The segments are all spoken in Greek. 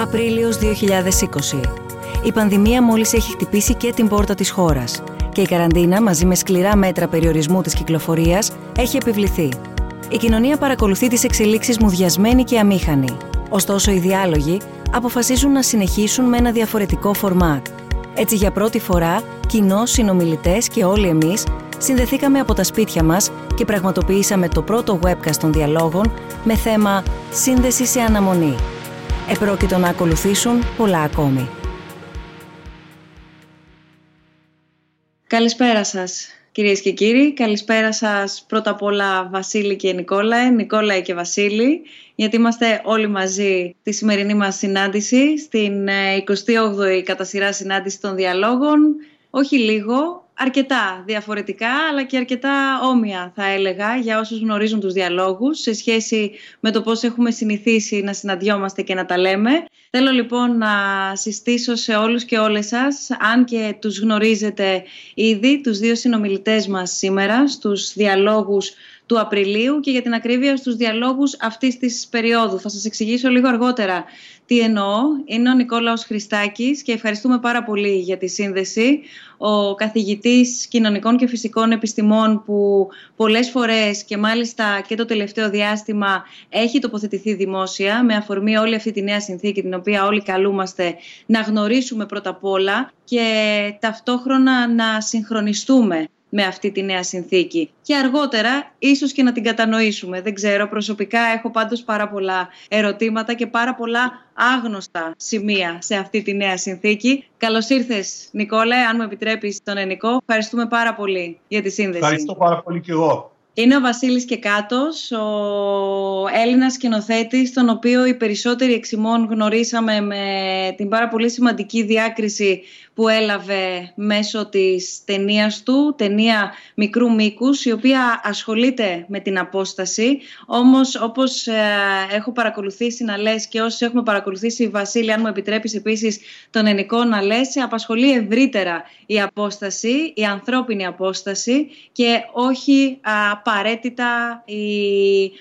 Απρίλιος 2020. Η πανδημία μόλις έχει χτυπήσει και την πόρτα της χώρας και η καραντίνα μαζί με σκληρά μέτρα περιορισμού της κυκλοφορίας έχει επιβληθεί. Η κοινωνία παρακολουθεί τις εξελίξεις μουδιασμένη και αμήχανη. Ωστόσο, οι διάλογοι αποφασίζουν να συνεχίσουν με ένα διαφορετικό φορμάτ. Έτσι, για πρώτη φορά, κοινό, συνομιλητές και όλοι εμείς συνδεθήκαμε από τα σπίτια μας και πραγματοποιήσαμε το πρώτο webcast των διαλόγων με θέμα Σύνδεση σε αναμονή. Επρόκειτο να ακολουθήσουν πολλά ακόμη. Καλησπέρα σας κυρίες και κύριοι. Καλησπέρα σας πρώτα απ' όλα Βασίλη και Νικόλαε, Νικόλαε και Βασίλη, γιατί είμαστε όλοι μαζί στη σημερινή μας συνάντηση, στην 28η ε, κατά σειρά συνάντηση των διαλόγων. Όχι λίγο, αρκετά διαφορετικά αλλά και αρκετά όμοια θα έλεγα για όσους γνωρίζουν τους διαλόγους σε σχέση με το πώς έχουμε συνηθίσει να συναντιόμαστε και να τα λέμε. Θέλω λοιπόν να συστήσω σε όλους και όλες σας, αν και τους γνωρίζετε ήδη, τους δύο συνομιλητές μας σήμερα στους διαλόγους του Απριλίου και για την ακρίβεια στους διαλόγους αυτής της περίοδου. Θα σας εξηγήσω λίγο αργότερα τι εννοώ. Είναι ο Νικόλαος Χριστάκης και ευχαριστούμε πάρα πολύ για τη σύνδεση. Ο καθηγητής κοινωνικών και φυσικών επιστημών που πολλές φορές και μάλιστα και το τελευταίο διάστημα έχει τοποθετηθεί δημόσια με αφορμή όλη αυτή τη νέα συνθήκη την οποία όλοι καλούμαστε να γνωρίσουμε πρώτα απ' όλα και ταυτόχρονα να συγχρονιστούμε με αυτή τη νέα συνθήκη. Και αργότερα ίσως και να την κατανοήσουμε. Δεν ξέρω, προσωπικά έχω πάντως πάρα πολλά ερωτήματα και πάρα πολλά άγνωστα σημεία σε αυτή τη νέα συνθήκη. Καλώς ήρθες Νικόλε, αν μου επιτρέπεις τον Ενικό. Ευχαριστούμε πάρα πολύ για τη σύνδεση. Ευχαριστώ πάρα πολύ και εγώ. Είναι ο Βασίλης Κεκάτος, ο Έλληνας σκηνοθέτης, τον οποίο οι περισσότεροι εξημών γνωρίσαμε με την πάρα πολύ σημαντική διάκριση που έλαβε μέσω της ταινίας του, ταινία μικρού μήκους, η οποία ασχολείται με την απόσταση. Όμως, όπως ε, έχω παρακολουθήσει να λες και όσοι έχουμε παρακολουθήσει, Βασίλη, αν μου επιτρέπεις επίσης τον ενικό να λες, απασχολεί ευρύτερα η απόσταση, η ανθρώπινη απόσταση και όχι απαραίτητα η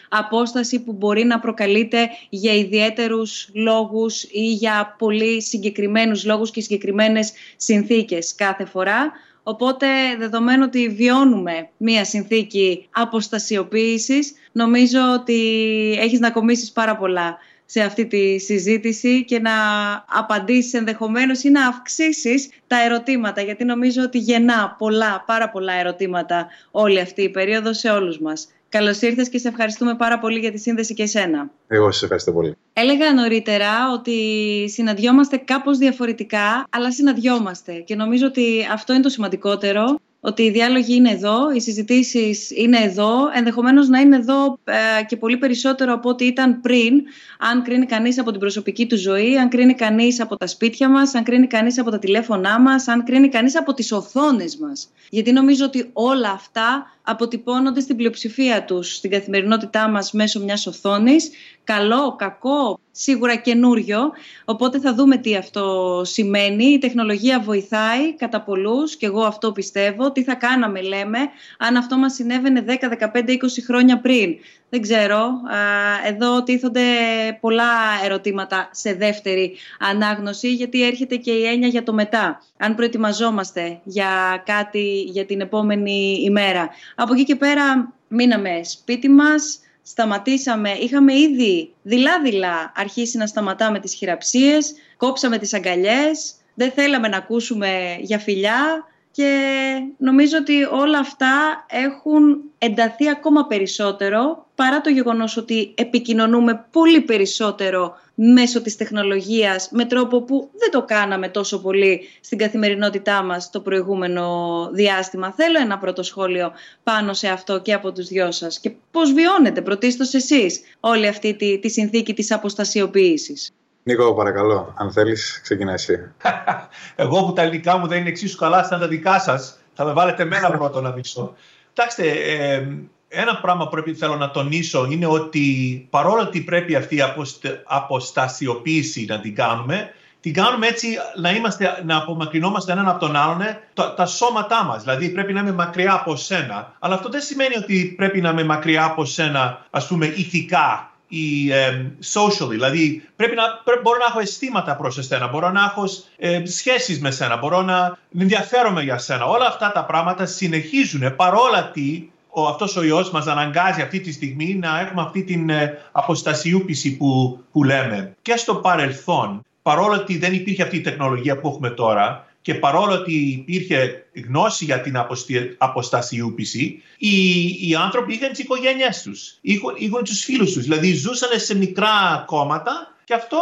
απόσταση που μπορεί να προκαλείται για ιδιαίτερους λόγους ή για πολύ συγκεκριμένους λόγους και συγκεκριμένες συνθήκες κάθε φορά. Οπότε, δεδομένου ότι βιώνουμε μία συνθήκη αποστασιοποίησης, νομίζω ότι έχεις να κομίσεις πάρα πολλά σε αυτή τη συζήτηση και να απαντήσεις ενδεχομένως ή να αυξήσεις τα ερωτήματα, γιατί νομίζω ότι γεννά πολλά, πάρα πολλά ερωτήματα όλη αυτή η περίοδο σε όλους μας. Καλώς ήρθες και σε ευχαριστούμε πάρα πολύ για τη σύνδεση και εσένα. Εγώ σας ευχαριστώ πολύ. Έλεγα νωρίτερα ότι συναντιόμαστε κάπως διαφορετικά, αλλά συναντιόμαστε. Και νομίζω ότι αυτό είναι το σημαντικότερο ότι οι διάλογοι είναι εδώ, οι συζητήσεις είναι εδώ, ενδεχομένως να είναι εδώ ε, και πολύ περισσότερο από ό,τι ήταν πριν, αν κρίνει κανείς από την προσωπική του ζωή, αν κρίνει κανείς από τα σπίτια μας, αν κρίνει κανείς από τα τηλέφωνά μας, αν κρίνει κανείς από τις οθόνες μας. Γιατί νομίζω ότι όλα αυτά αποτυπώνονται στην πλειοψηφία τους, στην καθημερινότητά μας μέσω μιας οθόνης καλό, κακό, σίγουρα καινούριο. Οπότε θα δούμε τι αυτό σημαίνει. Η τεχνολογία βοηθάει κατά πολλούς και εγώ αυτό πιστεύω. Τι θα κάναμε, λέμε, αν αυτό μας συνέβαινε 10, 15, 20 χρόνια πριν. Δεν ξέρω. Εδώ τίθονται πολλά ερωτήματα σε δεύτερη ανάγνωση, γιατί έρχεται και η έννοια για το μετά. Αν προετοιμαζόμαστε για κάτι για την επόμενη ημέρα. Από εκεί και πέρα μείναμε σπίτι μας, σταματήσαμε, είχαμε ήδη δειλά-δειλά αρχίσει να σταματάμε τις χειραψίες, κόψαμε τις αγκαλιές, δεν θέλαμε να ακούσουμε για φιλιά και νομίζω ότι όλα αυτά έχουν ενταθεί ακόμα περισσότερο παρά το γεγονός ότι επικοινωνούμε πολύ περισσότερο μέσω της τεχνολογίας με τρόπο που δεν το κάναμε τόσο πολύ στην καθημερινότητά μας το προηγούμενο διάστημα. Θέλω ένα πρώτο σχόλιο πάνω σε αυτό και από τους δυο σας και πώς βιώνετε πρωτίστως εσείς όλη αυτή τη, τη συνθήκη της αποστασιοποίησης; Νίκο, παρακαλώ, αν θέλεις, ξεκινά εσύ. Εγώ που τα ελληνικά μου δεν είναι εξίσου καλά σαν τα δικά σας, θα με βάλετε μένα πρώτο να μιλήσω. Κοιτάξτε, ε, ένα πράγμα που πρέπει θέλω να τονίσω είναι ότι παρόλο ότι πρέπει αυτή η αποστασιοποίηση να την κάνουμε, την κάνουμε έτσι να, είμαστε, να απομακρυνόμαστε έναν από τον άλλον τα, τα σώματά μας. Δηλαδή πρέπει να είμαι μακριά από σένα. Αλλά αυτό δεν σημαίνει ότι πρέπει να είμαι μακριά από σένα, ας πούμε, ηθικά η ε, social, δηλαδή πρέπει να, μπορώ να έχω αισθήματα προς εσένα, μπορώ να έχω ε, σχέσεις με σένα, μπορώ να ενδιαφέρομαι για σένα. Όλα αυτά τα πράγματα συνεχίζουν παρόλα τι ο, αυτός ο ιός μας αναγκάζει αυτή τη στιγμή να έχουμε αυτή την ε, αποστασιούπηση που, που λέμε. Και στο παρελθόν, παρόλο ότι δεν υπήρχε αυτή η τεχνολογία που έχουμε τώρα, και παρόλο ότι υπήρχε γνώση για την αποστασιούπηση, οι, οι άνθρωποι είχαν τις οικογένειές τους, είχαν, είχαν τους φίλους τους. Δηλαδή ζούσαν σε μικρά κόμματα και αυτό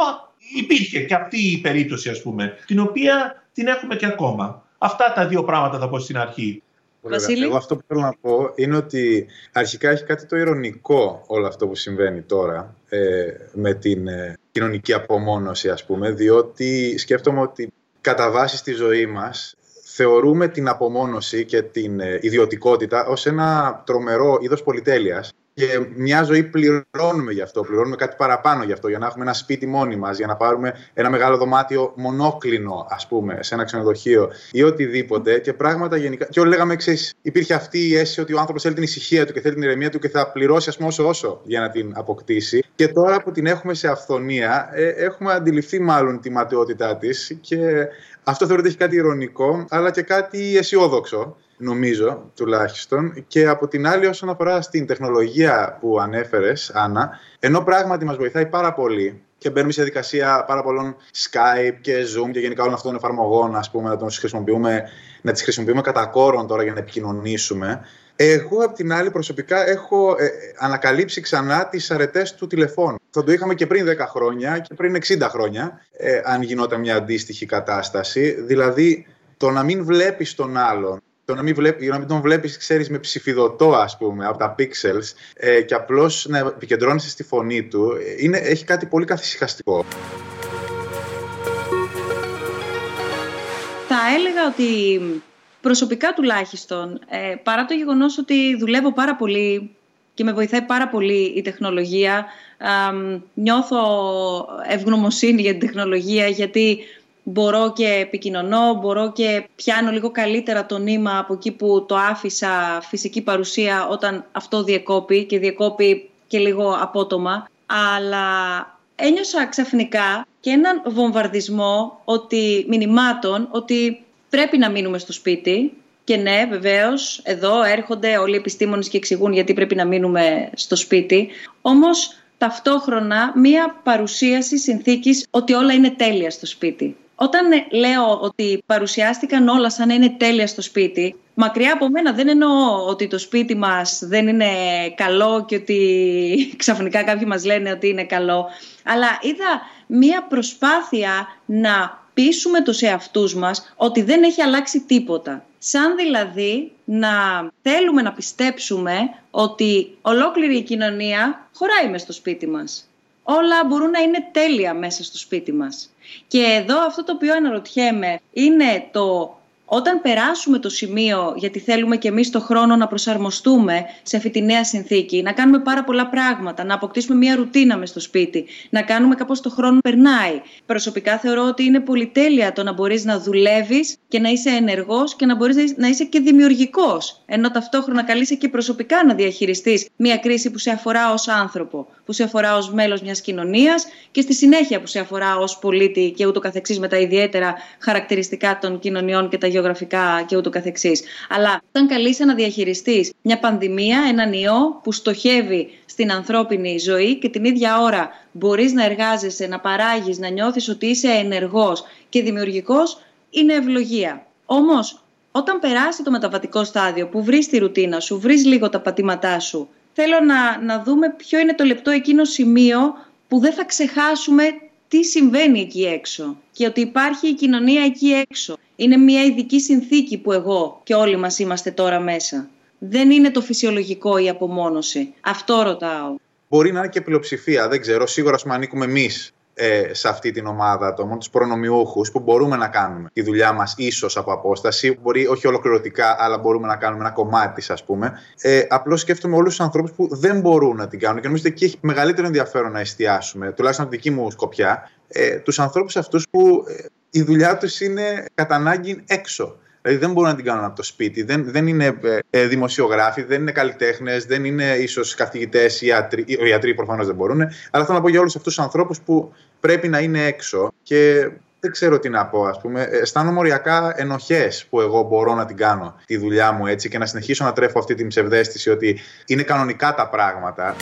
υπήρχε και αυτή η περίπτωση, ας πούμε, την οποία την έχουμε και ακόμα. Αυτά τα δύο πράγματα θα πω στην αρχή. Βασίλη; Εγώ αυτό που θέλω να πω είναι ότι αρχικά έχει κάτι το ηρωνικό όλο αυτό που συμβαίνει τώρα ε, με την ε, κοινωνική απομόνωση ας πούμε διότι σκέφτομαι ότι κατά βάση στη ζωή μας θεωρούμε την απομόνωση και την ε, ιδιωτικότητα ως ένα τρομερό είδος πολυτέλειας και μια ζωή πληρώνουμε γι' αυτό, πληρώνουμε κάτι παραπάνω γι' αυτό, για να έχουμε ένα σπίτι μόνοι μας, για να πάρουμε ένα μεγάλο δωμάτιο μονόκλινο, ας πούμε, σε ένα ξενοδοχείο ή οτιδήποτε. Και πράγματα γενικά. Και όλοι λέγαμε εξής: Υπήρχε αυτή η αίσθηση ότι ο άνθρωπος θέλει την ησυχία του και θέλει την ηρεμία του και θα πληρώσει, ας πούμε, όσο όσο για να την αποκτήσει. Και τώρα που την έχουμε σε αυθονία, ε, έχουμε αντιληφθεί μάλλον τη ματαιότητά της και αυτό θεωρείται έχει κάτι ηρωνικό, αλλά και κάτι αισιόδοξο νομίζω τουλάχιστον. Και από την άλλη, όσον αφορά στην τεχνολογία που ανέφερες, Άννα, ενώ πράγματι μας βοηθάει πάρα πολύ και μπαίνουμε σε διαδικασία πάρα πολλών Skype και Zoom και γενικά όλων αυτών των εφαρμογών, ας πούμε, να, τις χρησιμοποιούμε, να τις χρησιμοποιούμε κατά κόρον τώρα για να επικοινωνήσουμε. Εγώ, απ' την άλλη, προσωπικά έχω ε, ανακαλύψει ξανά τις αρετές του τηλεφώνου. Θα το είχαμε και πριν 10 χρόνια και πριν 60 χρόνια, ε, αν γινόταν μια αντίστοιχη κατάσταση. Δηλαδή, το να μην βλέπεις τον άλλον, το να μην, βλέπει, να μην τον βλέπεις, ξέρεις, με ψηφιδωτό, ας πούμε, από τα pixels ε, και απλώς να επικεντρώνεσαι στη φωνή του, ε, είναι, έχει κάτι πολύ καθησυχαστικό. Θα έλεγα ότι προσωπικά τουλάχιστον, ε, παρά το γεγονός ότι δουλεύω πάρα πολύ και με βοηθάει πάρα πολύ η τεχνολογία, ε, νιώθω ευγνωμοσύνη για την τεχνολογία γιατί μπορώ και επικοινωνώ, μπορώ και πιάνω λίγο καλύτερα το νήμα από εκεί που το άφησα φυσική παρουσία όταν αυτό διεκόπη και διεκόπη και λίγο απότομα. Αλλά ένιωσα ξαφνικά και έναν βομβαρδισμό ότι, μηνυμάτων ότι πρέπει να μείνουμε στο σπίτι και ναι, βεβαίως, εδώ έρχονται όλοι οι επιστήμονες και εξηγούν γιατί πρέπει να μείνουμε στο σπίτι. Όμως ταυτόχρονα μία παρουσίαση συνθήκης ότι όλα είναι τέλεια στο σπίτι. Όταν ε, λέω ότι παρουσιάστηκαν όλα σαν να είναι τέλεια στο σπίτι, μακριά από μένα δεν εννοώ ότι το σπίτι μας δεν είναι καλό και ότι ξαφνικά κάποιοι μας λένε ότι είναι καλό, αλλά είδα μία προσπάθεια να πείσουμε τους εαυτούς μας ότι δεν έχει αλλάξει τίποτα. Σαν δηλαδή να θέλουμε να πιστέψουμε ότι ολόκληρη η κοινωνία χωράει μες στο σπίτι μας όλα μπορούν να είναι τέλεια μέσα στο σπίτι μας. Και εδώ αυτό το οποίο αναρωτιέμαι είναι το όταν περάσουμε το σημείο, γιατί θέλουμε και εμείς το χρόνο να προσαρμοστούμε σε αυτή τη νέα συνθήκη, να κάνουμε πάρα πολλά πράγματα, να αποκτήσουμε μια ρουτίνα μες στο σπίτι, να κάνουμε κάπως το χρόνο περνάει. Προσωπικά θεωρώ ότι είναι πολυτέλεια το να μπορείς να δουλεύεις και να είσαι ενεργός και να μπορείς να είσαι και δημιουργικός. Ενώ ταυτόχρονα καλείσαι και προσωπικά να διαχειριστείς μια κρίση που σε αφορά ως άνθρωπο, που σε αφορά ως μέλος μιας κοινωνίας και στη συνέχεια που σε αφορά ως πολίτη και ούτω καθεξής με τα ιδιαίτερα χαρακτηριστικά των κοινωνιών και τα γεωγραφικά και ούτω καθεξής. Αλλά όταν καλείσαι να διαχειριστείς μια πανδημία, έναν ιό που στοχεύει στην ανθρώπινη ζωή και την ίδια ώρα μπορείς να εργάζεσαι, να παράγεις, να νιώθεις ότι είσαι ενεργός και δημιουργικός, είναι ευλογία. Όμως, όταν περάσει το μεταβατικό στάδιο που βρεις τη ρουτίνα σου, βρεις λίγο τα πατήματά σου, θέλω να, να δούμε ποιο είναι το λεπτό εκείνο σημείο που δεν θα ξεχάσουμε τι συμβαίνει εκεί έξω και ότι υπάρχει η κοινωνία εκεί έξω. Είναι μια ειδική συνθήκη που εγώ και όλοι μας είμαστε τώρα μέσα. Δεν είναι το φυσιολογικό η απομόνωση. Αυτό ρωτάω. Μπορεί να είναι και πλειοψηφία, δεν ξέρω. Σίγουρα, πούμε, ανήκουμε εμείς ε, σε αυτή την ομάδα ατόμων, τους προνομιούχους, που μπορούμε να κάνουμε τη δουλειά μας ίσως από απόσταση, μπορεί όχι ολοκληρωτικά, αλλά μπορούμε να κάνουμε ένα κομμάτι τη, ας πούμε. Ε, Απλώς σκέφτομαι όλους τους ανθρώπους που δεν μπορούν να την κάνουν και νομίζω ότι εκεί έχει μεγαλύτερο ενδιαφέρον να εστιάσουμε, τουλάχιστον από τη δική μου σκοπιά, ε, τους ανθρώπους αυτούς που ε, η δουλειά τους είναι κατά ανάγκη έξω. Δηλαδή δεν μπορούν να την κάνουν από το σπίτι. Δεν, δεν είναι ε, ε δημοσιογράφοι, δεν είναι καλλιτέχνες, δεν είναι ίσως καθηγητές ή ιατροί. Οι ιατροί προφανώς δεν μπορούν. Αλλά θέλω να πω για όλους αυτούς τους ανθρώπους που πρέπει να είναι έξω και δεν ξέρω τι να πω, ας πούμε. Αισθάνομαι οριακά ενοχές που εγώ μπορώ να την κάνω τη δουλειά μου έτσι και να συνεχίσω να τρέφω αυτή την ψευδέστηση ότι είναι κανονικά τα πράγματα.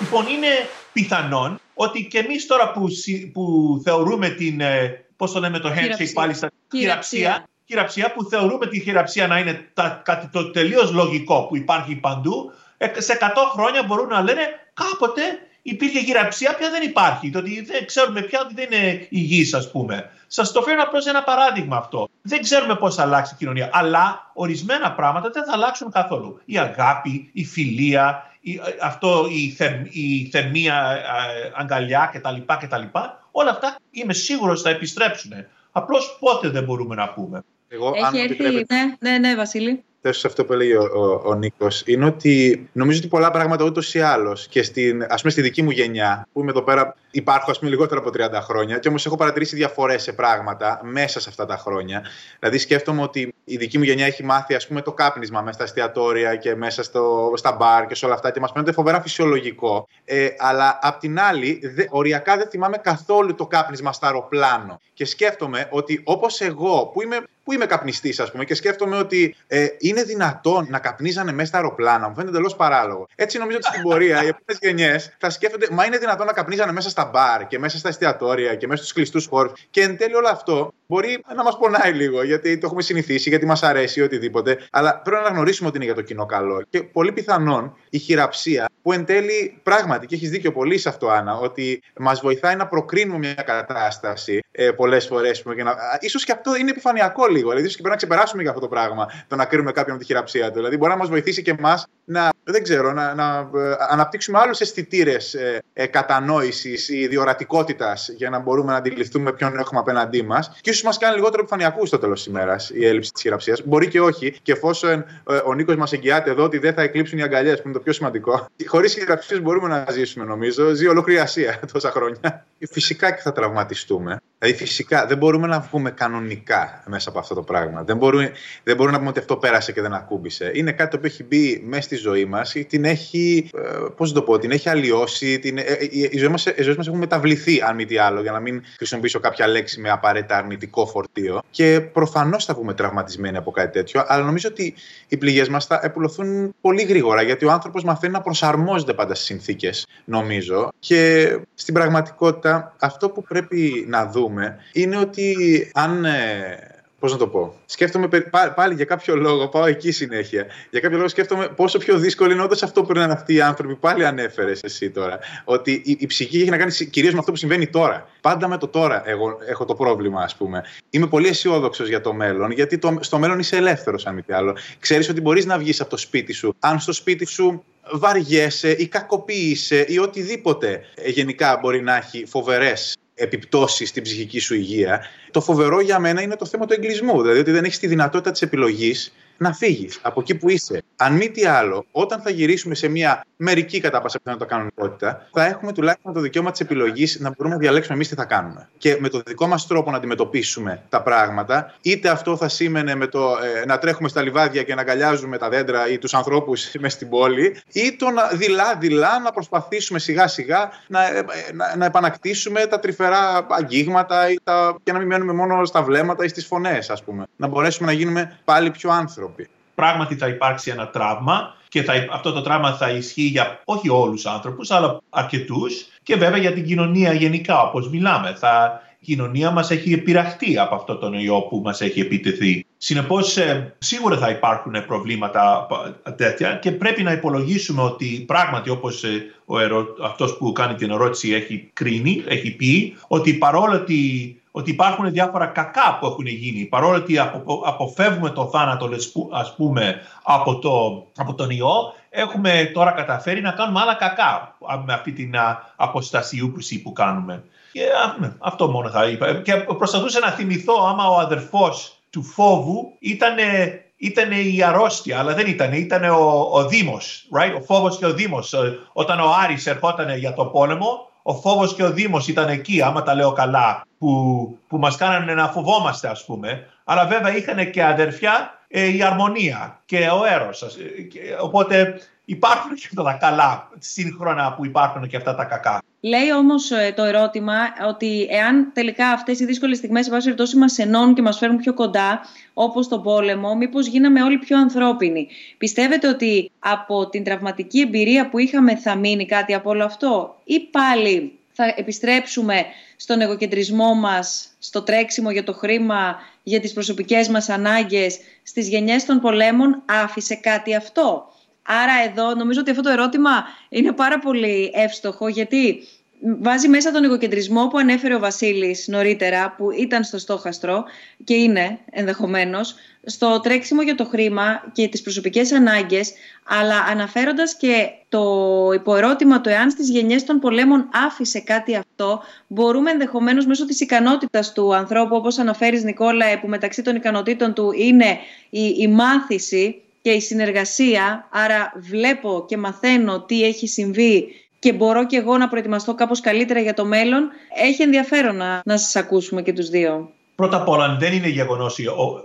Λοιπόν, είναι πιθανόν ότι και εμείς τώρα που, που θεωρούμε την, ε, πώς το λέμε το handshake πάλι στα χειραψία, χειραψία που θεωρούμε τη χειραψία να είναι τα, κάτι το τελείως λογικό που υπάρχει παντού, ε, σε 100 χρόνια μπορούν να λένε κάποτε υπήρχε χειραψία, πια δεν υπάρχει. Το ότι δεν ξέρουμε πια ότι δεν είναι υγιής, ας πούμε. Σας το φέρνω απλώς ένα παράδειγμα αυτό. Δεν ξέρουμε πώς θα αλλάξει η κοινωνία. Αλλά ορισμένα πράγματα δεν θα αλλάξουν καθόλου. Η αγάπη, η φιλία, η, αυτό, η, θερμ, η θερμία ε, αγκαλιά κτλ, κτλ. Όλα αυτά είμαι σίγουρος θα επιστρέψουν. Απλώς πότε δεν μπορούμε να πούμε. Εγώ, Έχει έρθει, ναι, ναι, ναι, Βασίλη θέσω σε αυτό που έλεγε ο, ο, ο Νίκος, είναι ότι νομίζω ότι πολλά πράγματα ούτως ή άλλως και στην, ας πούμε, στη δική μου γενιά, που είμαι εδώ πέρα, υπάρχω ας πούμε, λιγότερο από 30 χρόνια, και όμως έχω παρατηρήσει διαφορές σε πράγματα μέσα σε αυτά τα χρόνια. Δηλαδή, σκέφτομαι ότι η δική μου γενιά έχει μάθει ας πούμε, το κάπνισμα μέσα στα εστιατόρια και μέσα στο, στα μπαρ και σε όλα αυτά και μας φαίνεται φοβερά φυσιολογικό. Ε, αλλά απ' την άλλη, δε, οριακά δεν θυμάμαι καθόλου το κάπνισμα στα αεροπλάνο. Και σκέφτομαι ότι όπως εγώ, που είμαι που είμαι καπνιστής, ας πούμε, και σκέφτομαι ότι ε, είναι δυνατόν να καπνίζανε μέσα στα αεροπλάνα. Μου φαίνεται εντελώς παράλογο. Έτσι νομίζω ότι στην πορεία οι επόμενες γενιές θα σκέφτονται, μα είναι δυνατόν να καπνίζανε μέσα στα μπαρ και μέσα στα εστιατόρια και μέσα στους κλειστούς χώρους. Και εν τέλει όλο αυτό μπορεί να μας πονάει λίγο, γιατί το έχουμε συνηθίσει, γιατί μας αρέσει οτιδήποτε. Αλλά πρέπει να αναγνωρίσουμε ότι είναι για το κοινό καλό. Και πολύ πιθανόν η χειραψία, που εν τέλει πράγματι, και έχεις δίκιο πολύ σε αυτό, Άννα, ότι μας βοηθάει να προκρίνουμε μια κατάσταση ε, πολλές φορές. σω και αυτό είναι επιφανειακό λίγο. Δηλαδή, ίσως και πρέπει να ξεπεράσουμε για αυτό το πράγμα, το να κρίνουμε κάποιον τη χειραψία του. Δηλαδή, μπορεί να μας βοηθήσει και εμάς να, δεν ξέρω, να, να ε, αναπτύξουμε άλλους αισθητήρες ε, ε, κατανόησης ή διορατικότητας για να μπορούμε να αντιληφθούμε ποιον έχουμε απέναντί μας. Και ίσως μας κάνει λιγότερο επιφανειακούς στο τέλος της ημέρας η έλλειψη της χειραψίας. Μπορεί και όχι, και εφόσον ε, ο Νίκος μας εγγυάται εδώ ότι δεν θα εκλείψουν οι αγκαλιές, που είναι το πιο σημαντικό. Χωρίς χειραψίες μπορούμε να ζήσουμε, νομίζω. Ζει ολόκληρη Ασία τόσα χρόνια. Φυσικά και θα τραυματιστούμε. Δηλαδή, φυσικά δεν μπορούμε να βγούμε κανονικά μέσα από αυτό το πράγμα. Δεν μπορούμε, δεν μπορούμε να πούμε ότι αυτό πέρασε και δεν ακούμπησε. Είναι κάτι το οποίο έχει μπει μέσα στη ζωή μας, την έχει, ε, πώς το πω, την έχει αλλοιώσει. Την, ε, ε, οι ζωές μας έχουν μεταβληθεί, αν μη τι άλλο, για να μην χρησιμοποιήσω κάποια λέξη με απαραίτητα αρνητικό φορτίο. Και προφανώς θα βγούμε τραυματισμένοι από κάτι τέτοιο, αλλά νομίζω ότι οι πληγές μας θα επουλωθούν πολύ γρήγορα, γιατί ο άνθρωπος μαθαίνει να προσαρμόζεται πάντα στις συνθήκες, νομίζω. Και στην πραγματικότητα, αυτό που πρέπει να δούμε είναι ότι αν. Ε, Πώς να το πω. Σκέφτομαι πάλι για κάποιο λόγο, πάω εκεί συνέχεια. Για κάποιο λόγο σκέφτομαι πόσο πιο δύσκολο είναι όντως αυτό που περνάνε αυτοί οι άνθρωποι. Πάλι ανέφερες εσύ τώρα. Ότι η, η ψυχή έχει να κάνει κυρίως με αυτό που συμβαίνει τώρα. Πάντα με το τώρα εγώ έχω το πρόβλημα, ας πούμε. Είμαι πολύ αισιόδοξος για το μέλλον, γιατί το, στο μέλλον είσαι ελεύθερος, αν μη τι άλλο. Ξέρεις ότι μπορείς να βγεις από το σπίτι σου. Αν στο σπίτι σου βαριέσαι ή κακοποίησε ή οτιδήποτε γενικά μπορεί να έχει φοβερές επιπτώσεις στην ψυχική σου υγεία. Το φοβερό για μένα είναι το θέμα του εγκλισμού. Δηλαδή ότι δεν έχεις τη δυνατότητα της επιλογής να φύγεις από εκεί που είσαι. Αν μη τι άλλο, όταν θα γυρίσουμε σε μια μερική κατά πάσα πιθανότητα κανονικότητα, θα έχουμε τουλάχιστον το δικαίωμα της επιλογής να μπορούμε να διαλέξουμε εμείς τι θα κάνουμε. Και με το δικό μας τρόπο να αντιμετωπίσουμε τα πράγματα, είτε αυτό θα σήμαινε με το ε, να τρέχουμε στα λιβάδια και να αγκαλιάζουμε τα δέντρα ή τους ανθρώπους μες στην πόλη, ή το να δειλά-δειλά να προσπαθήσουμε σιγά-σιγά να, ε, να, να επανακτήσουμε τα τρυφερά αγγίγματα ή τα, και να μην μένουμε μόνο στα βλέμματα ή στις φωνές, ας πούμε. Να μπορέσουμε να γίνουμε πάλι πιο άνθρωποι άνθρωποι. Πράγματι θα υπάρξει ένα τραύμα και θα, αυτό το τραύμα θα ισχύει για όχι όλους τους άνθρωπους, αλλά αρκετούς και βέβαια για την κοινωνία γενικά, όπως μιλάμε. Θα, η κοινωνία μας έχει επηραχτεί από αυτό τον ιό που μας έχει επιτεθεί. Συνεπώς, ε, σίγουρα θα υπάρχουν προβλήματα τέτοια και πρέπει να υπολογίσουμε ότι πράγματι, όπως ε, ο ερω... αυτός που κάνει την ερώτηση έχει κρίνει, έχει πει, ότι παρόλο ότι ότι υπάρχουν διάφορα κακά που έχουν γίνει. Παρόλο ότι αποφεύγουμε το θάνατο, ας πούμε, από, το, από τον ιό, έχουμε τώρα καταφέρει να κάνουμε άλλα κακά με αυτή την αποστασιούπηση που κάνουμε. Και ναι, αυτό μόνο θα είπα. Και προσπαθούσα να θυμηθώ άμα ο αδερφός του φόβου ήταν ήταν η αρρώστια, αλλά δεν ήταν. Ήταν ο, ο Δήμος, right? ο φόβος και ο Δήμος. Όταν ο Άρης ερχόταν για το πόλεμο, ο φόβος και ο Δήμος ήταν εκεί, άμα τα λέω καλά, που, που μας κάνανε να φοβόμαστε ας πούμε. Αλλά βέβαια είχαν και αδερφιά ε, η αρμονία και ο έρος. Ε, οπότε υπάρχουν και αυτά τα καλά σύγχρονα που υπάρχουν και αυτά τα κακά. Λέει όμως ε, το ερώτημα ότι εάν τελικά αυτές οι δύσκολες στιγμές, σε βάση περιπτώσει, μας ενώνουν και μας φέρουν πιο κοντά, όπως τον πόλεμο, μήπως γίναμε όλοι πιο ανθρώπινοι. Πιστεύετε ότι από την τραυματική εμπειρία που είχαμε θα μείνει κάτι από όλο αυτό, ή πάλι θα επιστρέψουμε στον εγωκεντρισμό μας, στο τρέξιμο για το χρήμα, για τις προσωπικές μας ανάγκες, στις γενιές των πολέμων, άφησε κάτι αυτό; Άρα εδώ νομίζω ότι αυτό το ερώτημα είναι πάρα πολύ εύστοχο γιατί βάζει μέσα τον εγωκεντρισμό που ανέφερε ο Βασίλης νωρίτερα που ήταν στο στόχαστρο και είναι ενδεχομένως στο τρέξιμο για το χρήμα και τις προσωπικές ανάγκες αλλά αναφέροντας και το υποερώτημα το εάν στις γενιές των πολέμων άφησε κάτι αυτό μπορούμε ενδεχομένως μέσω της ικανότητας του ανθρώπου όπως αναφέρεις Νικόλα που μεταξύ των ικανοτήτων του είναι η, η μάθηση και η συνεργασία, άρα βλέπω και μαθαίνω τι έχει συμβεί και μπορώ και εγώ να προετοιμαστώ κάπως καλύτερα για το μέλλον, έχει ενδιαφέρον να, να σας ακούσουμε και τους δύο. Πρώτα απ' όλα, δεν είναι γεγονός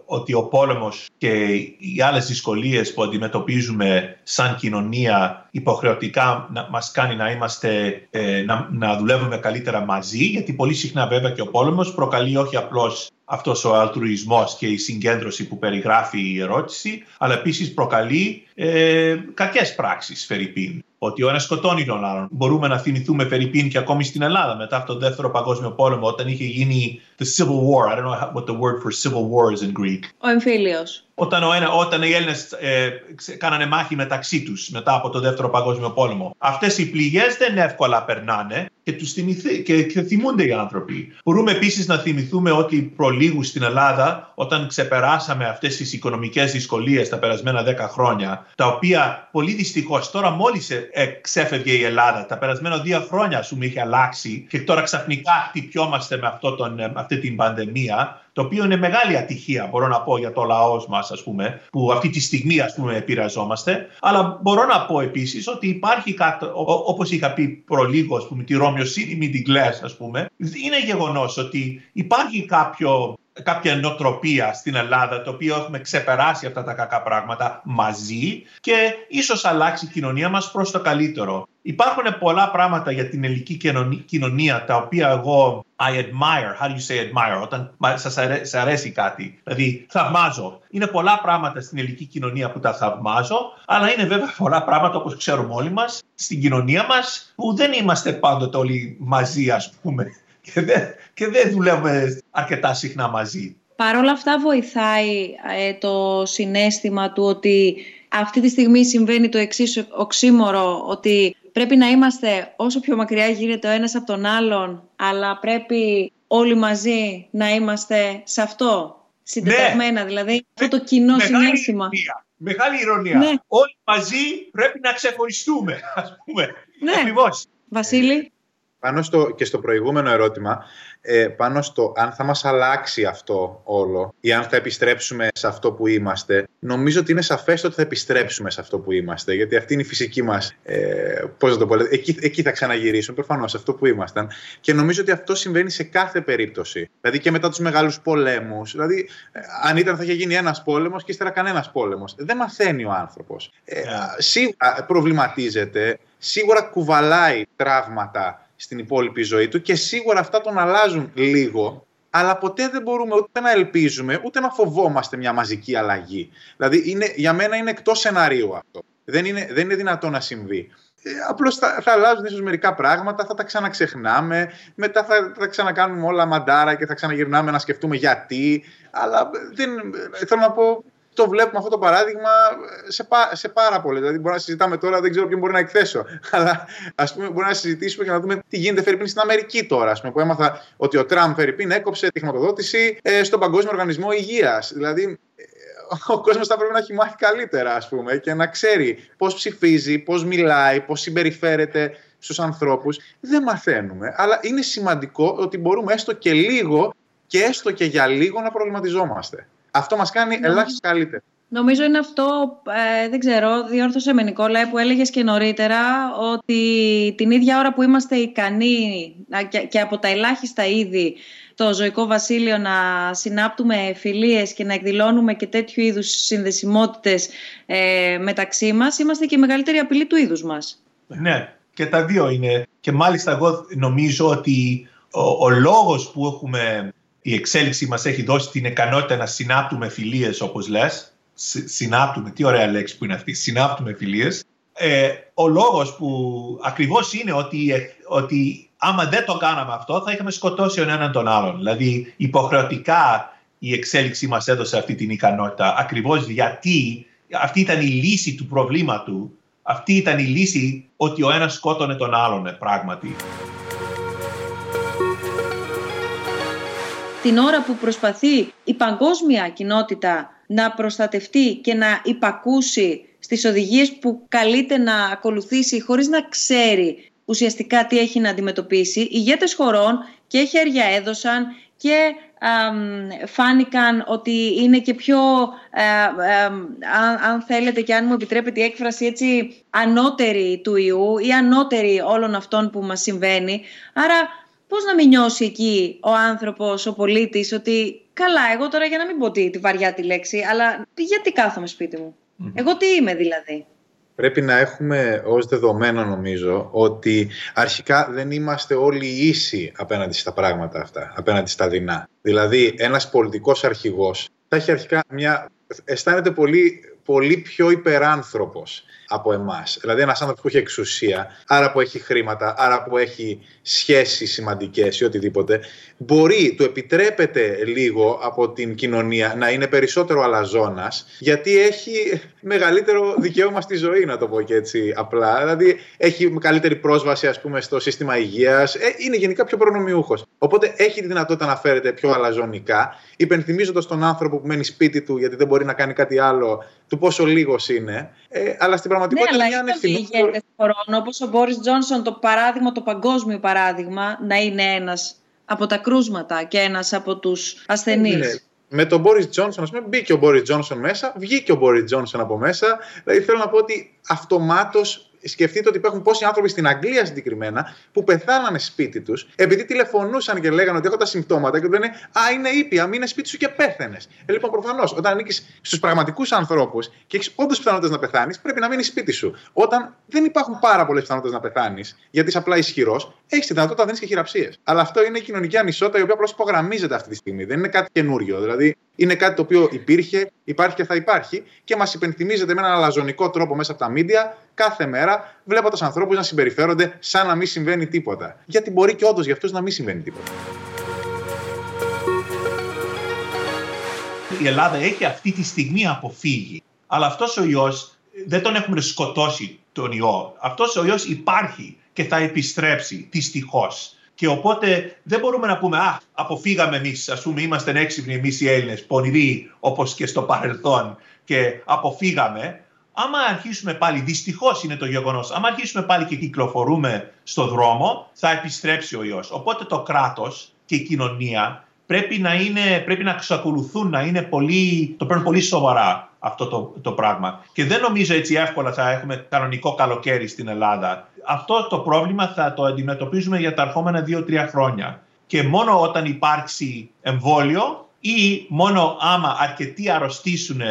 ότι ο πόλεμος και οι άλλες δυσκολίες που αντιμετωπίζουμε σαν κοινωνία υποχρεωτικά μας κάνει να, είμαστε, ε, να, να δουλεύουμε καλύτερα μαζί, γιατί πολύ συχνά βέβαια και ο πόλεμος προκαλεί όχι απλώς αυτός ο αλτρουισμός και η συγκέντρωση που περιγράφει η ερώτηση, αλλά επίσης προκαλεί ε, κακές πράξεις, Φερρυπίν. Ότι ο ένας σκοτώνει τον άλλον. Μπορούμε να θυμηθούμε Φερρυπίν και ακόμη στην Ελλάδα μετά από τον Δεύτερο Παγκόσμιο Πόλεμο, όταν είχε γίνει the Civil War. I don't know what the word for civil war is in Greek. Ο εμφύλιος όταν, ο ένα, όταν οι Έλληνες ε, κάνανε μάχη μεταξύ τους μετά από το Δεύτερο Παγκόσμιο Πόλεμο. Αυτές οι πληγές δεν εύκολα περνάνε και, τους θυμηθεί, και, και θυμούνται οι άνθρωποι. Μπορούμε επίσης να θυμηθούμε ότι προλίγου στην Ελλάδα, όταν ξεπεράσαμε αυτές τις οικονομικές δυσκολίες τα περασμένα 10 χρόνια, τα οποία πολύ δυστυχώς τώρα μόλις ε, ξέφευγε η Ελλάδα, τα περασμένα δύο χρόνια σου είχε αλλάξει και τώρα ξαφνικά χτυπιόμαστε με, αυτό τον, με αυτή την πανδημία το οποίο είναι μεγάλη ατυχία, μπορώ να πω, για το λαός μας, ας πούμε, που αυτή τη στιγμή, ας πούμε, επηρεαζόμαστε. Αλλά μπορώ να πω επίσης ότι υπάρχει κάτι, όπως είχα πει προλίγο, ας πούμε, τη Ρώμιο City μην την κλαις, ας πούμε, είναι γεγονός ότι υπάρχει κάποιο κάποια νοοτροπία στην Ελλάδα το οποίο έχουμε ξεπεράσει αυτά τα κακά πράγματα μαζί και ίσως αλλάξει η κοινωνία μας προς το καλύτερο. Υπάρχουν πολλά πράγματα για την ελληνική κοινωνία τα οποία εγώ I admire. How do you say admire? Όταν σας αρέσει, αρέσει κάτι. Δηλαδή θαυμάζω. Είναι πολλά πράγματα στην ελληνική κοινωνία που τα θαυμάζω, αλλά είναι βέβαια πολλά πράγματα όπως ξέρουμε όλοι μας στην κοινωνία μας που δεν είμαστε πάντοτε όλοι μαζί ας πούμε και δεν, και δεν δουλεύουμε αρκετά συχνά μαζί. Παρ' όλα αυτά βοηθάει ε, το συνέστημα του ότι αυτή τη στιγμή συμβαίνει το εξής οξύμορο ότι πρέπει να είμαστε όσο πιο μακριά γίνεται ο ένας από τον άλλον αλλά πρέπει όλοι μαζί να είμαστε σε αυτό συντεταγμένα, ναι. δηλαδή αυτό το κοινό Μεγάλη συνέστημα. Ηρωνία. Μεγάλη ηρωνία. Ναι. Όλοι μαζί πρέπει να ξεχωριστούμε, ας πούμε. Ναι. Ακριβώς. Βασίλη πάνω στο, και στο προηγούμενο ερώτημα, ε, πάνω στο αν θα μας αλλάξει αυτό όλο ή αν θα επιστρέψουμε σε αυτό που είμαστε, νομίζω ότι είναι σαφές ότι θα επιστρέψουμε σε αυτό που είμαστε, γιατί αυτή είναι η φυσική μας, ε, πώς το πω, εκεί, εκεί θα ξαναγυρίσουμε προφανώς σε αυτό που ήμασταν και νομίζω ότι αυτό συμβαίνει σε κάθε περίπτωση, δηλαδή και μετά τους μεγάλους πολέμους, δηλαδή ε, αν ήταν θα είχε γίνει ένας πόλεμος και ύστερα κανένας πόλεμος. Δεν μαθαίνει ο άνθρωπος. Ε, yeah. Ναι. Σίγουρα προβληματίζεται, σίγουρα κουβαλάει τραύματα στην υπόλοιπη ζωή του και σίγουρα αυτά τον αλλάζουν λίγο, αλλά ποτέ δεν μπορούμε ούτε να ελπίζουμε, ούτε να φοβόμαστε μια μαζική αλλαγή. Δηλαδή, είναι, για μένα είναι εκτός σενάριου αυτό. Δεν είναι, δεν είναι δυνατό να συμβεί. Ε, Απλώς θα, θα αλλάζουν ίσως μερικά πράγματα, θα τα ξαναξεχνάμε, μετά θα, θα ξανακάνουμε όλα μαντάρα και θα ξαναγυρνάμε να σκεφτούμε γιατί. Αλλά δεν, θέλω να πω, το βλέπουμε αυτό το παράδειγμα σε, σε πάρα πολύ. Δηλαδή, μπορεί να συζητάμε τώρα, δεν ξέρω ποιον μπορεί να εκθέσω. Αλλά ας πούμε, μπορεί να συζητήσουμε και να δούμε τι γίνεται Φερρυπίν στην Αμερική τώρα. Ας πούμε, που έμαθα ότι ο Τραμπ Φερρυπίν έκοψε τη χρηματοδότηση ε, στον Παγκόσμιο Οργανισμό Υγείας. Δηλαδή, ε, ο κόσμος θα πρέπει να έχει μάθει καλύτερα, ας πούμε, και να ξέρει πώς ψηφίζει, πώς μιλάει, πώς συμπεριφέρεται στους ανθρώπους. Δεν μαθαίνουμε. Αλλά είναι σημαντικό ότι μπορούμε έστω και λίγο και έστω και για λίγο να προβληματιζόμαστε. Αυτό μας κάνει ελάχιστα καλύτερα. Νομίζω είναι αυτό, ε, δεν ξέρω, διόρθωσε με Νικόλα, που έλεγες και νωρίτερα ότι την ίδια ώρα που είμαστε ικανοί και από τα ελάχιστα είδη το ζωικό βασίλειο να συνάπτουμε φιλίες και να εκδηλώνουμε και τέτοιου είδους συνδεσιμότητες ε, μεταξύ μας, είμαστε και η μεγαλύτερη απειλή του είδους μας. Ναι, και τα δύο είναι. Και μάλιστα εγώ νομίζω ότι ο, ο λόγος που έχουμε, η εξέλιξη μας έχει δώσει την ικανότητα να συνάπτουμε φιλίες όπως λες, συνάπτουμε, τι ωραία λέξη που είναι αυτή, συνάπτουμε φιλίες, ε, ο λόγος που ακριβώς είναι ότι, ότι άμα δεν το κάναμε αυτό θα είχαμε σκοτώσει ο έναν τον άλλον. Δηλαδή υποχρεωτικά η εξέλιξη μας έδωσε αυτή την ικανότητα ακριβώς γιατί αυτή ήταν η λύση του προβλήματος αυτή ήταν η λύση ότι ο ένας σκότωνε τον άλλον ε, πράγματι. Την ώρα που προσπαθεί η παγκόσμια κοινότητα να προστατευτεί και να υπακούσει στις οδηγίες που καλείται να ακολουθήσει χωρίς να ξέρει ουσιαστικά τι έχει να αντιμετωπίσει. Οι ηγέτες χωρών και χέρια έδωσαν και φάνηκαν ότι είναι και πιο, ε, αν, θέλετε και αν μου επιτρέπετε η έκφραση έτσι, ανώτερη του ιού ή ανώτερη όλων αυτών που μας συμβαίνει. Άρα πώς να μην νιώσει εκεί ο άνθρωπος, ο πολίτης, ότι καλά, εγώ τώρα για να μην πω τη, τη βαριά τη λέξη, αλλά γιατί κάθομαι σπίτι μου; Εγώ τι είμαι δηλαδή; Πρέπει να έχουμε ως δεδομένο νομίζω ότι αρχικά δεν είμαστε όλοι ίσοι απέναντι στα πράγματα αυτά, απέναντι στα δεινά. Δηλαδή ένας πολιτικός αρχηγός θα έχει αρχικά μια... αισθάνεται πολύ, πολύ πιο υπεράνθρωπος από εμάς. Δηλαδή, ένας άνθρωπος που έχει εξουσία, άρα που έχει χρήματα, άρα που έχει σχέσεις σημαντικές ή οτιδήποτε, μπορεί, του επιτρέπεται λίγο από την κοινωνία να είναι περισσότερο αλαζόνας, γιατί έχει μεγαλύτερο δικαίωμα στη ζωή, να το πω και έτσι απλά. Δηλαδή, έχει καλύτερη πρόσβαση, ας πούμε, στο σύστημα υγείας, ε, είναι γενικά πιο προνομιούχος. Οπότε έχει τη δυνατότητα να φέρεται πιο αλαζονικά, υπενθυμίζοντας τον άνθρωπο που μένει σπίτι του γιατί δεν μπορεί να κάνει κάτι άλλο, του πόσο λίγος είναι. Ε, αλλά στην πραγματικότητα ναι, είναι ηγέτες χωρών, όπως ο Μπόρις Τζόνσον, το παράδειγμα, το παγκόσμιο παράδειγμα, να είναι ένας από τα κρούσματα και ένας από τους ασθενείς. Ναι. Με τον Μπόρις Τζόνσον, ας πούμε, μπήκε ο Μπόρις Τζόνσον μέσα, βγήκε ο Μπόρις Τζόνσον από μέσα. Δηλαδή θέλω να πω ότι αυτομάτως σκεφτείτε ότι υπάρχουν πόσοι άνθρωποι στην Αγγλία συγκεκριμένα που πεθάνανε σπίτι τους επειδή τηλεφωνούσαν και λέγανε ότι έχω τα συμπτώματα και του λένε Α, είναι ήπια, μείνε σπίτι σου και πέθανε. Ε, λοιπόν, προφανώς, όταν ανήκεις στους πραγματικούς ανθρώπους και έχεις όντως πιθανότητες να πεθάνεις, πρέπει να μείνεις σπίτι σου. Όταν δεν υπάρχουν πάρα πολλές πιθανότητες να πεθάνεις, γιατί είσαι απλά ισχυρός, έχεις τη δυνατότητα να δίνεις και χειραψίες. Αλλά αυτό είναι η κοινωνική ανισότητα η οποία απλώς υπογραμμίζεται αυτή τη στιγμή. Δεν είναι κάτι καινούριο. Δηλαδή, είναι κάτι το οποίο υπήρχε, υπάρχει και θα υπάρχει και μας υπενθυμίζεται με έναν αλαζονικό τρόπο μέσα από τα μίντια κάθε μέρα, βλέποντας ανθρώπους να συμπεριφέρονται σαν να μην συμβαίνει τίποτα. Γιατί μπορεί και όντως για αυτούς να μην συμβαίνει τίποτα. Η Ελλάδα έχει αυτή τη στιγμή αποφύγει. Αλλά αυτός ο ιός δεν τον έχουμε σκοτώσει τον ιό. Αυτός ο ιός υπάρχει και θα επιστρέψει δυστυχώς. Και οπότε δεν μπορούμε να πούμε, Α, αποφύγαμε εμείς, ας πούμε, είμαστε έξυπνοι εμείς οι Έλληνες, πονηροί όπως και στο παρελθόν και αποφύγαμε. Άμα αρχίσουμε πάλι, δυστυχώς είναι το γεγονός, άμα αρχίσουμε πάλι και κυκλοφορούμε στο δρόμο, θα επιστρέψει ο ιό. Οπότε το κράτος και η κοινωνία πρέπει να, είναι, πρέπει να εξακολουθούν να είναι πολύ, το παίρνουν πολύ σοβαρά αυτό το, το πράγμα. Και δεν νομίζω έτσι εύκολα θα έχουμε κανονικό καλοκαίρι στην Ελλάδα. Αυτό το πρόβλημα θα το αντιμετωπίζουμε για τα ερχόμενα δύο-τρία χρόνια. Και μόνο όταν υπάρξει εμβόλιο ή μόνο άμα αρκετοί αρρωστήσουν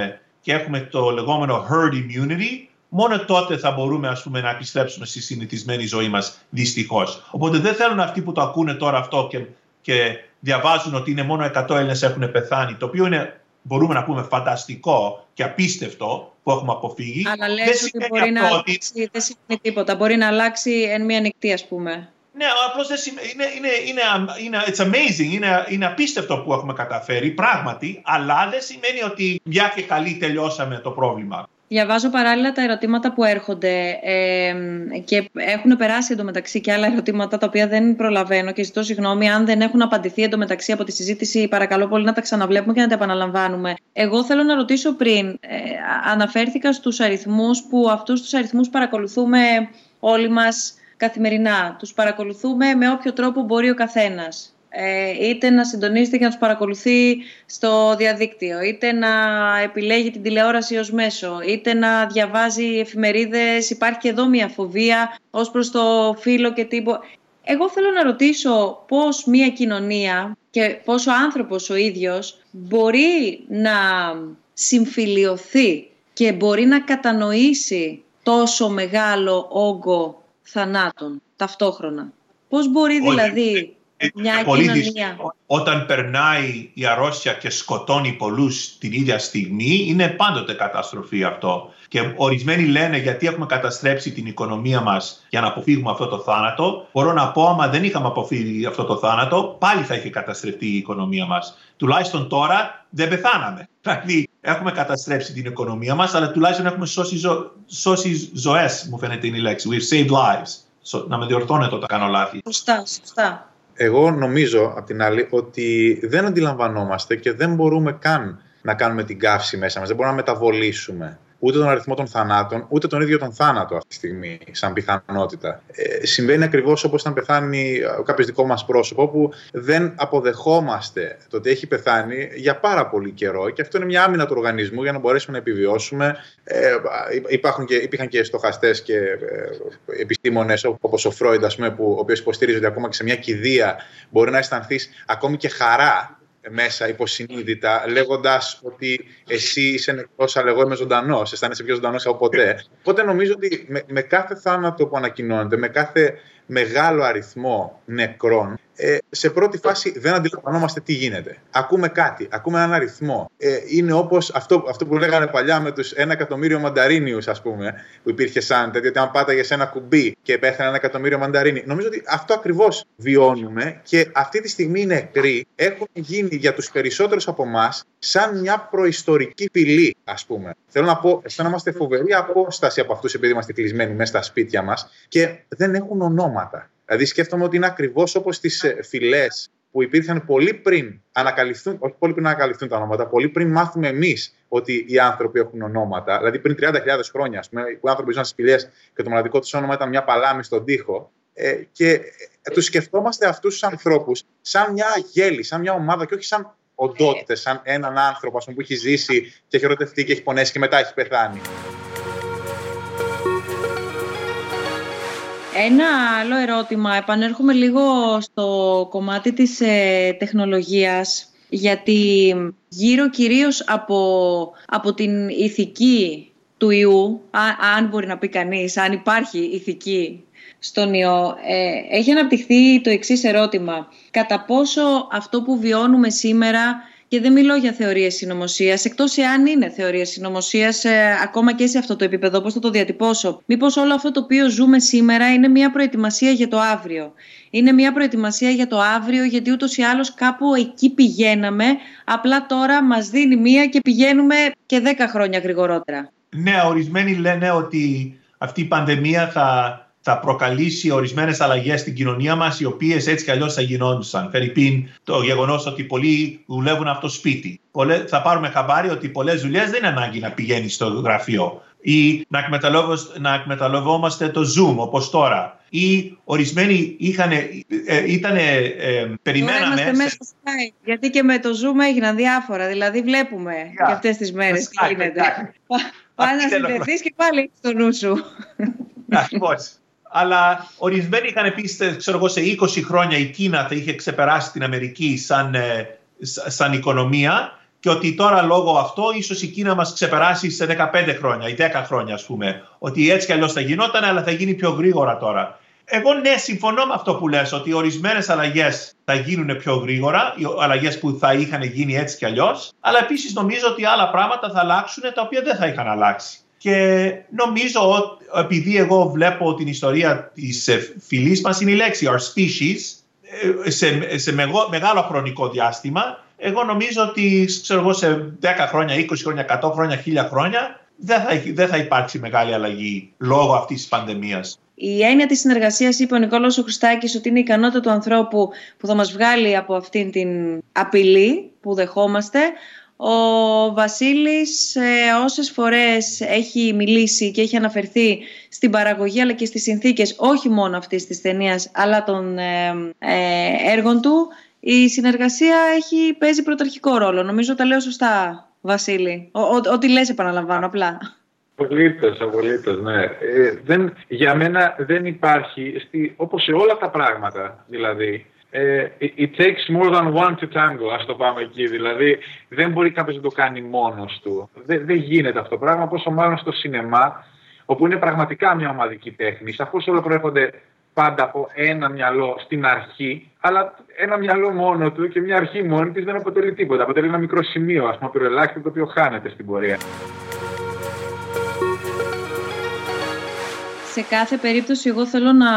και έχουμε το λεγόμενο herd immunity, μόνο τότε θα μπορούμε ας πούμε, να επιστρέψουμε στη συνηθισμένη ζωή μας δυστυχώς. Οπότε δεν θέλουν αυτοί που το ακούνε τώρα αυτό και, και διαβάζουν ότι είναι μόνο 100 Έλληνες έχουν πεθάνει, το οποίο είναι μπορούμε να πούμε φανταστικό και απίστευτο που έχουμε αποφύγει. Αλλά λες ότι μπορεί να αλλάξει, δεν σημαίνει τίποτα. Μπορεί να αλλάξει εν μία νυχτή, ας πούμε. Ναι, απλώς είναι, είναι, είναι, είναι, it's amazing, είναι, είναι απίστευτο που έχουμε καταφέρει, πράγματι, αλλά δεν σημαίνει ότι μια και καλή τελειώσαμε το πρόβλημα. Διαβάζω παράλληλα τα ερωτήματα που έρχονται ε, και έχουν περάσει εντωμεταξύ και άλλα ερωτήματα τα οποία δεν προλαβαίνω και ζητώ συγγνώμη αν δεν έχουν απαντηθεί εντωμεταξύ από τη συζήτηση. Παρακαλώ πολύ να τα ξαναβλέπουμε και να τα επαναλαμβάνουμε. Εγώ θέλω να ρωτήσω πριν, ε, αναφέρθηκα στους αριθμούς που αυτούς τους αριθμούς παρακολουθούμε όλοι μας καθημερινά. Τους παρακολουθούμε με όποιο τρόπο μπορεί ο καθένας. Ε, είτε να συντονίζεται και να τους παρακολουθεί στο διαδίκτυο, είτε να επιλέγει την τηλεόραση ως μέσο, είτε να διαβάζει εφημερίδες. Υπάρχει και εδώ μια φοβία ως προς το φύλλο και τύπο. Εγώ θέλω να ρωτήσω πώς μια κοινωνία και πώς ο άνθρωπος ο ίδιος μπορεί να συμφιλιωθεί και μπορεί να κατανοήσει τόσο μεγάλο όγκο θανάτων ταυτόχρονα. Πώς μπορεί δηλαδή μια πολύ κοινωνία... Όταν περνάει η αρρώστια και σκοτώνει πολλούς την ίδια στιγμή, είναι πάντοτε καταστροφή αυτό. Και ορισμένοι λένε γιατί έχουμε καταστρέψει την οικονομία μας για να αποφύγουμε αυτό το θάνατο; Μπορώ να πω, άμα δεν είχαμε αποφύγει αυτό το θάνατο, πάλι θα είχε καταστρεφτεί η οικονομία μας. Τουλάχιστον τώρα δεν πεθάναμε. Δηλαδή, έχουμε καταστρέψει την οικονομία μας, αλλά τουλάχιστον έχουμε σώσει, ζω... σώσει ζωές, μου φαίνεται είναι η λέξη. We've saved lives. So, να με διορθώνετε όταν κάνω λάθη. Σωστά, σωστά. Εγώ νομίζω, απ' την άλλη, ότι δεν αντιλαμβανόμαστε και δεν μπορούμε καν να κάνουμε την καύση μέσα μας. Δεν μπορούμε να μεταβολήσουμε ούτε τον αριθμό των θανάτων, ούτε τον ίδιο τον θάνατο αυτή τη στιγμή, σαν πιθανότητα. Ε, συμβαίνει ακριβώς όπως όταν πεθάνει κάποιος δικό μας πρόσωπο, όπου δεν αποδεχόμαστε το ότι έχει πεθάνει για πάρα πολύ καιρό και αυτό είναι μια άμυνα του οργανισμού για να μπορέσουμε να επιβιώσουμε. Ε, υπάρχουν και, υπήρχαν και στοχαστές και ε, επιστήμονες όπως ο Φρόιντ, που, ο οποίος υποστήριζε ότι ακόμα και σε μια κηδεία μπορεί να αισθανθείς ακόμη και χαρά μέσα υποσυνείδητα, λέγοντας ότι εσύ είσαι νεκρός, αλλά εγώ είμαι ζωντανός. Αισθάνεσαι πιο ζωντανός από ποτέ. Οπότε νομίζω ότι με, με κάθε θάνατο που ανακοινώνεται, με κάθε μεγάλο αριθμό νεκρών, ε, σε πρώτη φάση δεν αντιλαμβανόμαστε τι γίνεται. Ακούμε κάτι, ακούμε έναν αριθμό. Ε, είναι όπως αυτό, αυτό που λέγανε παλιά με τους ένα εκατομμύριο μανταρίνιους, ας πούμε, που υπήρχε σαν τέτοιο, ότι αν πάταγες σε ένα κουμπί και πέθανε ένα εκατομμύριο μανταρίνι. Νομίζω ότι αυτό ακριβώς βιώνουμε και αυτή τη στιγμή οι νεκροί έχουν γίνει για τους περισσότερους από εμάς σαν μια προϊστορική φυλή, ας πούμε. Θέλω να πω, αισθανόμαστε φοβερή απόσταση από αυτούς επειδή είμαστε κλεισμένοι μέσα στα σπίτια μας και δεν έχουν ονόματα. Δηλαδή σκέφτομαι ότι είναι ακριβώς όπως τι ε, φυλές που υπήρχαν πολύ πριν ανακαλυφθούν, όχι πολύ πριν ανακαλυφθούν τα ονόματα, πολύ πριν μάθουμε εμείς ότι οι άνθρωποι έχουν ονόματα. Δηλαδή πριν 30.000 χρόνια, πούμε, που οι άνθρωποι ζουν στις φυλές και το μοναδικό τους όνομα ήταν μια παλάμη στον τοίχο. Ε, και ε, τους σκεφτόμαστε αυτούς τους ανθρώπους σαν μια γέλη, σαν μια ομάδα και όχι σαν οντότητες, σαν έναν άνθρωπο πούμε, που έχει ζήσει και έχει ερωτευτεί και έχει πονέσει και μετά έχει πεθάνει. Ένα άλλο ερώτημα, επανέρχομαι λίγο στο κομμάτι της ε, τεχνολογίας, γιατί γύρω κυρίως από, από την ηθική του ιού, αν μπορεί να πει κανείς, αν υπάρχει ηθική στον ιό, ε, έχει αναπτυχθεί το εξής ερώτημα. Κατά πόσο αυτό που βιώνουμε σήμερα και δεν μιλώ για θεωρίες συνωμοσίας, εκτός εάν είναι θεωρίες συνωμοσίας, ε, ακόμα και σε αυτό το επίπεδο, πώς θα το διατυπώσω. Μήπως όλο αυτό το οποίο ζούμε σήμερα είναι μια προετοιμασία για το αύριο. Είναι μια προετοιμασία για το αύριο, γιατί ούτως ή άλλως κάπου εκεί πηγαίναμε. Απλά τώρα μας δίνει μία και πηγαίνουμε και δέκα χρόνια γρηγορότερα. Ναι, ορισμένοι λένε ότι αυτή η πανδημία θα θα προκαλήσει ορισμένες αλλαγές στην κοινωνία μας, οι οποίες έτσι κι αλλιώς θα γινόντουσαν. Φερρυπίν, το γεγονός ότι πολλοί δουλεύουν από το σπίτι. Πολλές, θα πάρουμε χαμπάρι ότι πολλές δουλειές δεν είναι ανάγκη να πηγαίνει στο γραφείο. Ή να, να εκμεταλλευόμαστε το Zoom όπως τώρα. Ή ορισμένοι είχαν, ε, ήταν, ε, περιμέναμε... Τώρα μέσα στο Skype, γιατί και με το Zoom έγιναν διάφορα. Δηλαδή βλέπουμε yeah. και αυτές τις μέρες τι γίνεται. Πάνε να συνδεθείς και πάλι στο νου σου. Ακριβώς αλλά ορισμένοι είχαν πει, ξέρω εγώ, σε 20 χρόνια η Κίνα θα είχε ξεπεράσει την Αμερική σαν, ε, σαν οικονομία και ότι τώρα λόγω αυτό ίσως η Κίνα μας ξεπεράσει σε 15 χρόνια ή 10 χρόνια ας πούμε. Ότι έτσι κι αλλιώς θα γινόταν αλλά θα γίνει πιο γρήγορα τώρα. Εγώ ναι, συμφωνώ με αυτό που λες, ότι ορισμένες αλλαγές θα γίνουν πιο γρήγορα, οι αλλαγές που θα είχαν γίνει έτσι κι αλλιώς, αλλά επίσης νομίζω ότι άλλα πράγματα θα αλλάξουν τα οποία δεν θα είχαν αλλάξει. Και νομίζω ότι επειδή εγώ βλέπω την ιστορία της ε, φυλής μας είναι η λέξη our species ε, σε, σε μεγάλο χρονικό διάστημα εγώ νομίζω ότι ξέρω εγώ, σε 10 χρόνια, 20 χρόνια, 100 χρόνια, 1000 χρόνια δεν θα, δεν θα υπάρξει μεγάλη αλλαγή λόγω αυτής της πανδημίας. Η έννοια της συνεργασίας είπε ο Νικόλαος ο Χριστάκης ότι είναι η ικανότητα του ανθρώπου που θα μας βγάλει από αυτήν την απειλή που δεχόμαστε ο Βασίλης ε, όσες φορές έχει μιλήσει και έχει αναφερθεί στην παραγωγή αλλά και στις συνθήκες όχι μόνο αυτής της ταινίας, αλλά των ε, ε, έργων του η συνεργασία έχει, παίζει πρωταρχικό ρόλο. Νομίζω τα λέω σωστά, Βασίλη; Ό,τι λες επαναλαμβάνω απλά. Απολύτως, απολύτως, ναι. Ε, δεν, για μένα δεν υπάρχει, στη, όπως σε όλα τα πράγματα, δηλαδή, ε, it takes more than one to tango, ας το πάμε εκεί. Δηλαδή, δεν μπορεί κάποιος να το κάνει μόνος του. Δεν, δεν γίνεται αυτό το πράγμα, πόσο μάλλον στο σινεμά, όπου είναι πραγματικά μια ομαδική τέχνη. Σαφώς όλα προέρχονται πάντα από ένα μυαλό στην αρχή, αλλά ένα μυαλό μόνο του και μια αρχή μόνη της δεν αποτελεί τίποτα. Αποτελεί ένα μικρό σημείο, ας πούμε, πυροελάχιστο, το οποίο χάνεται στην πορεία. Σε κάθε περίπτωση εγώ θέλω να,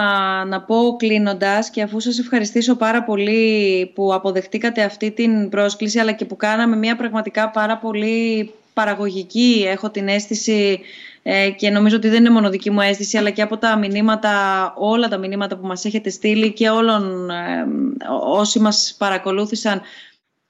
να πω κλείνοντας και αφού σας ευχαριστήσω πάρα πολύ που αποδεχτήκατε αυτή την πρόσκληση αλλά και που κάναμε μια πραγματικά πάρα πολύ παραγωγική έχω την αίσθηση ε, και νομίζω ότι δεν είναι μόνο δική μου αίσθηση αλλά και από τα μηνύματα, όλα τα μηνύματα που μας έχετε στείλει και όλων ε, όσοι μας παρακολούθησαν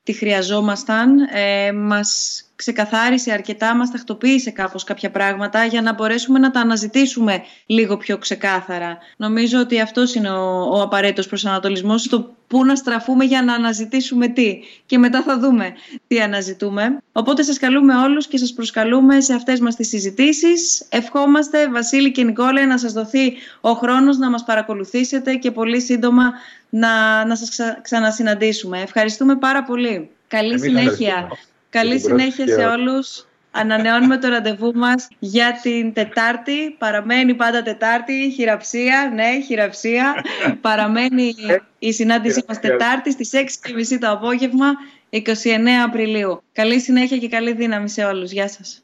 τη χρειαζόμασταν. Ε, μας ξεκαθάρισε αρκετά, μας τακτοποίησε κάπως κάποια πράγματα για να μπορέσουμε να τα αναζητήσουμε λίγο πιο ξεκάθαρα. Νομίζω ότι αυτός είναι ο, ο απαραίτητος προσανατολισμός, το πού να στραφούμε για να αναζητήσουμε τι και μετά θα δούμε τι αναζητούμε. Οπότε σας καλούμε όλους και σας προσκαλούμε σε αυτές μας τις συζητήσεις. Ευχόμαστε Βασίλη και Νικόλα να σας δοθεί ο χρόνος να μας παρακολουθήσετε και πολύ σύντομα να, να σας ξανασυναντήσουμε. Ευχαριστούμε πάρα πολύ. Καλή συνέχεια. Καλή συνέχεια σε όλους. Ανανεώνουμε το ραντεβού μας για την Τετάρτη. Παραμένει πάντα Τετάρτη, χειραψία, ναι, χειραψία. Παραμένει η συνάντησή μας Τετάρτη στις 6.30 το απόγευμα, 29 Απριλίου. Καλή συνέχεια και καλή δύναμη σε όλους. Γεια σας.